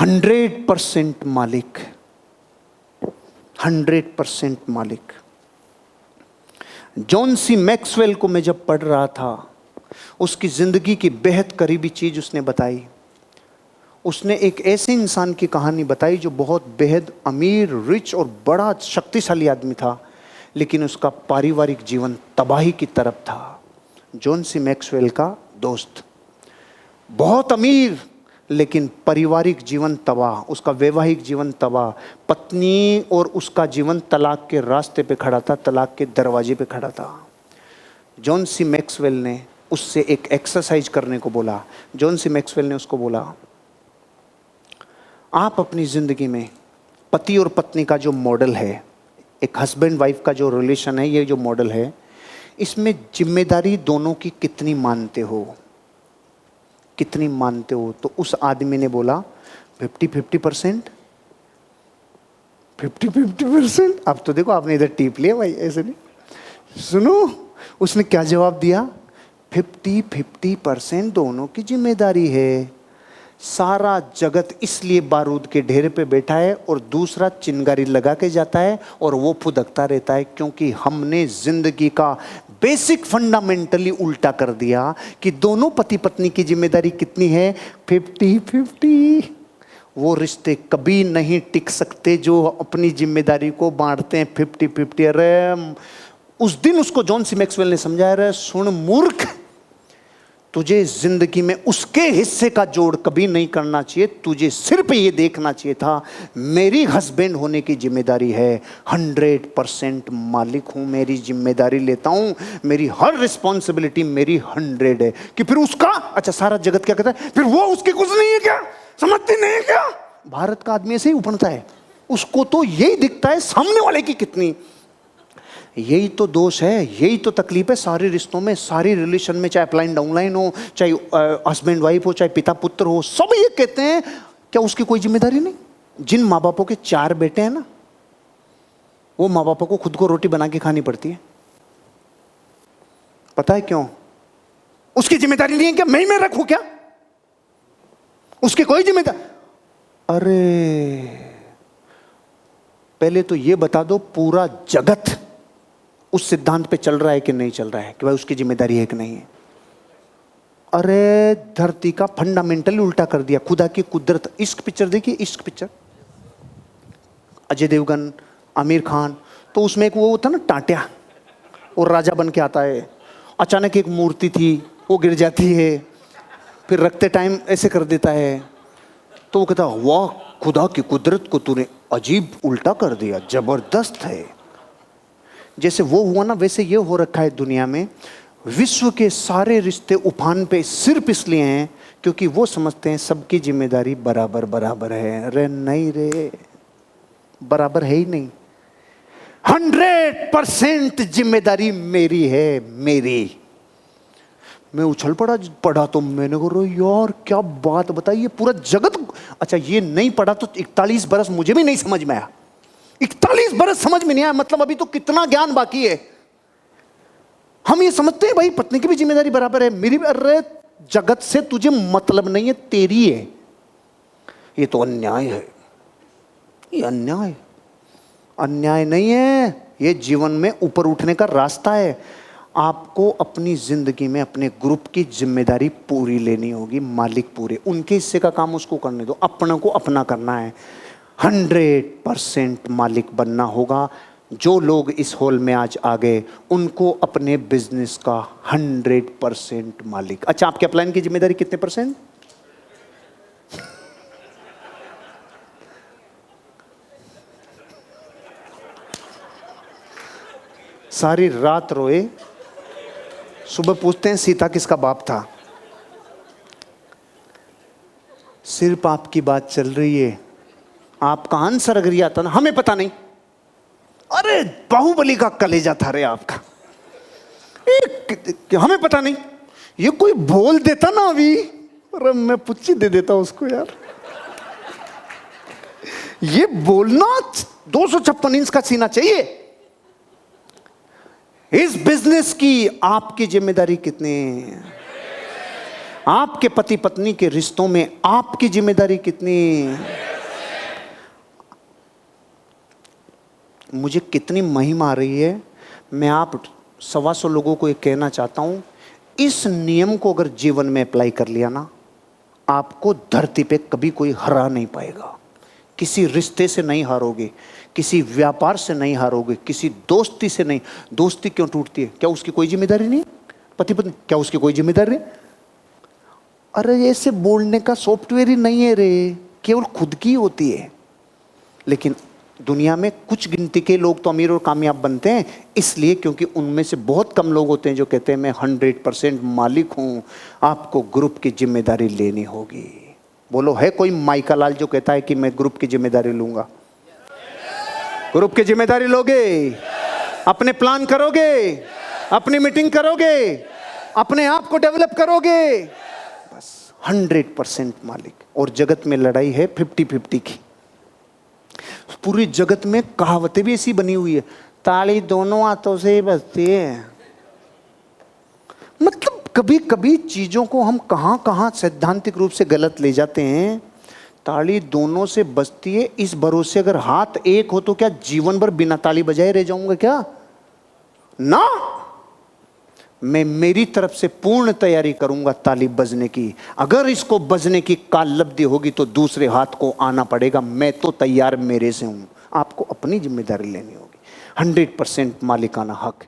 Hundred percent मालिक hundred percent मालिक। John C Maxwell को मैं जब पढ़ रहा था, उसकी ज़िंदगी की बेहद करीबी चीज़ उसने बताई। उसने एक ऐसे इंसान की कहानी बताई जो बहुत बेहद अमीर, रिच और बड़ा शक्तिशाली आदमी था, लेकिन उसका पारिवारिक जीवन तबाही की तरफ़ था। जॉन सी मैक्सवेल का दोस्त। बहुत अमीर लेकिन पारिवारिक जीवन तबाह, उसका वैवाहिक जीवन तबाह। पत्नी और उसका जीवन तलाक के रास्ते पे खड़ा था, तलाक के दरवाजे पे खड़ा था। जॉन सी मैक्सवेल ने उससे एक एक्सरसाइज करने को बोला। जॉन सी मैक्सवेल ने उसको बोला, आप अपनी ज़िंदगी में पति और पत्नी का जो मॉडल है, एक हस्बैंड वाइफ का जो रिलेशन है, ये जो मॉडल है, इसमें ज़िम्मेदारी दोनों की कितनी मानते हो? कितनी मानते हो? तो उस आदमी ने बोला fifty fifty percent. Fifty fifty percent? अब तो देखो, आपने इधर टीप लिया भाई, ऐसे नहीं। सुनो, उसने क्या जवाब दिया? फिफ्टी फिफ्टी परसेंट दोनों की ज़िम्मेदारी है। सारा जगत इसलिए बारूद के ढेर पे बैठा है और दूसरा चिंगारी लगा के जाता है और वो फुदकता रहता है क्योंकि हमने ज़िंदगी का बेसिक फंडामेंटली उल्टा कर दिया कि दोनों पति पत्नी की ज़िम्मेदारी कितनी है? फिफ्टी फिफ्टी वो रिश्ते कभी नहीं टिक सकते जो अपनी ज़िम्मेदारी को बांटते हैं। फिफ्टी फिफ्टी अरे, उस दिन उसको जॉन सी मैक्सवेल ने समझाया रहे सुन मूर्ख तुझे ज़िंदगी में उसके हिस्से का जोड़ कभी नहीं करना चाहिए, तुझे सिर्फ़ ये देखना चाहिए था, मेरी हस्बैंड होने की ज़िम्मेदारी है। हंड्रेड परसेंट मालिक हूँ, मेरी ज़िम्मेदारी लेता हूँ, मेरी हर रिस्पॉन्सिबिलिटी मेरी हंड्रेड है। कि फिर उसका अच्छा सारा जगत क्या कहता है? फिर वो उसकी कुछ नहीं है क्या? समझती नहीं है क्या? भारत का आदमी ऐसे ही उपनता है। उसको तो यही दिखता है सामने वाले की कितनी यही तो दोष है, यही तो तकलीफ़ है सारे रिश्तों में, सारी रिलेशन में, चाहे अपलाइन डाउनलाइन हो, चाहे हस्बैंड वाइफ हो, चाहे पिता पुत्र हो, सब ये कहते हैं, क्या उसकी कोई ज़िम्मेदारी नहीं? जिन माँ बापों के चार बेटे हैं ना, वो माँ बापों को खुद को रोटी बना के खानी पड़ती है। पता है क्यों? उसकी ज़िम्मेदारी नहीं है क्या? मैं मैं रखू क्या? उसकी कोई ज़िम्मेदारी अरे, पहले तो ये बता दो, पूरा जगत उस सिद्धांत पे चल रहा है कि नहीं चल रहा है? कि भाई उसकी ज़िम्मेदारी है कि नहीं है? अरे, धरती का फंडामेंटली उल्टा कर दिया। खुदा की कुदरत। इश्क पिक्चर देखिए, इश्क पिक्चर। अजय देवगन, आमिर खान। तो उसमें एक वो था ना, टाटिया। और राजा बन के आता है। अचानक एक मूर्ति थी, वो गिर जाती है। फिर रखते टाइम ऐसे कर देता है। तो वो कहता, वाह, खुदा की कुदरत को तूने अजीब उल्टा कर दिया। ज़बरदस्त है। जैसे वो हुआ ना, वैसे ये हो रखा है दुनिया में, विश्व के सारे रिश्ते उफान पे सिर्फ़ इसलिए हैं क्योंकि वो समझते हैं सबकी ज़िम्मेदारी बराबर बराबर है। अरे नहीं रे, बराबर है ही नहीं। हंड्रेड परसेंट ज़िम्मेदारी मेरी है, मेरी। मैं उछल पड़ा, पढ़ा तो मैंने कहा यार, क्या बात बताई? ये पूरा जगत अच्छा ये नहीं पढ़ा तो इकतालीस बरस मुझे भी नहीं समझ में आया। इकतालीस बरस समझ में नहीं आया मतलब अभी तो कितना ज्ञान बाकी है। हम ये समझते हैं, भाई, पत्नी की भी ज़िम्मेदारी बराबर है। मेरी अरे, जगत से तुझे मतलब नहीं है, तेरी है। ये तो अन्याय है। ये अन्याय। अन्याय नहीं है, ये जीवन में ऊपर उठने का रास्ता है। आपको अपनी ज़िंदगी में, अपने ग्रुप की ज़िम्मेदारी पूरी लेनी होगी, मालिक पूरे। उनके हिस्से का काम उसको करने दो। अपने को अपना करना है। हंड्रेड परसेंट मालिक बनना होगा। जो लोग इस हॉल में आज आ गए, उनको अपने बिज़नेस का हंड्रेड परसेंट मालिक। अच्छा आपके अपलाइन की ज़िम्मेदारी कितने परसेंट? सारी रात रोए। सुबह पूछते हैं, सीता किसका बाप था? सिर्फ़ आपकी बात चल रही है। आपका आंसर अगर यह आता ना हमें पता नहीं। अरे बाहुबली का कलेजा था रे आपका। एक, हमें पता नहीं। ये कोई बोल देता ना अभी। अरे मैं पुच्ची दे देता उसको यार। ये बोलना दो सौ छप्पन इंच का सीना चाहिए। इस बिज़नेस की आपकी ज़िम्मेदारी कितनी आपके पति पत्नी के रिश्तों में आपकी ज़िम्मेदारी कितनी मुझे कितनी महिमा आ रही है, मैं आप सवा सौ लोगों को ये कहना चाहता हूँ, इस नियम को अगर जीवन में अप्लाई कर लिया ना, आपको धरती पे कभी कोई हरा नहीं पाएगा। किसी रिश्ते से नहीं हारोगे, किसी व्यापार से नहीं हारोगे, किसी दोस्ती से नहीं। दोस्ती क्यों टूटती है? क्या उसकी कोई ज़िम्मेदारी नहीं? पति पत्नी क्या उसकी कोई ज़िम्मेदारी नहीं? अरे, ऐसे बोलने का सॉफ्टवेयर ही नहीं है रे। केवल खुद की होती है। लेकिन दुनिया में कुछ गिनती के लोग तो अमीर और कामयाब बनते हैं, इसलिए क्योंकि उनमें से बहुत कम लोग होते हैं जो कहते हैं, मैं हंड्रेड परसेंट मालिक हूँ, आपको ग्रुप की ज़िम्मेदारी लेनी होगी। बोलो, है कोई माइका लाल जो कहता है कि मैं ग्रुप की ज़िम्मेदारी लूँगा? ग्रुप की ज़िम्मेदारी लोगे? अपने प्लान करोगे? अपनी मीटिंग करोगे? अपने आप को डेवलप करोगे? बस, हंड्रेड परसेंट मालिक। और जगत में लड़ाई है फिफ्टी फिफ्टी की। पूरी जगत में कहावतें भी ऐसी बनी हुई है। ताली दोनों हाथों से ही बजती है। मतलब कभी कभी चीज़ों को हम कहाँ कहाँ सैद्धांतिक रूप से गलत ले जाते हैं, ताली दोनों से बजती है। इस भरोसे अगर हाथ एक हो तो क्या जीवन भर बिना ताली बजाए रह जाऊँगा क्या? ना! मैं मेरी तरफ़ से पूर्ण तैयारी करूँगा ताली बजने की। अगर इसको बजने की काल लब्धि होगी तो दूसरे हाथ को आना पड़ेगा। मैं तो तैयार मेरे से हूँ। आपको अपनी ज़िम्मेदारी लेनी होगी। हंड्रेड परसेंट मालिकाना हक।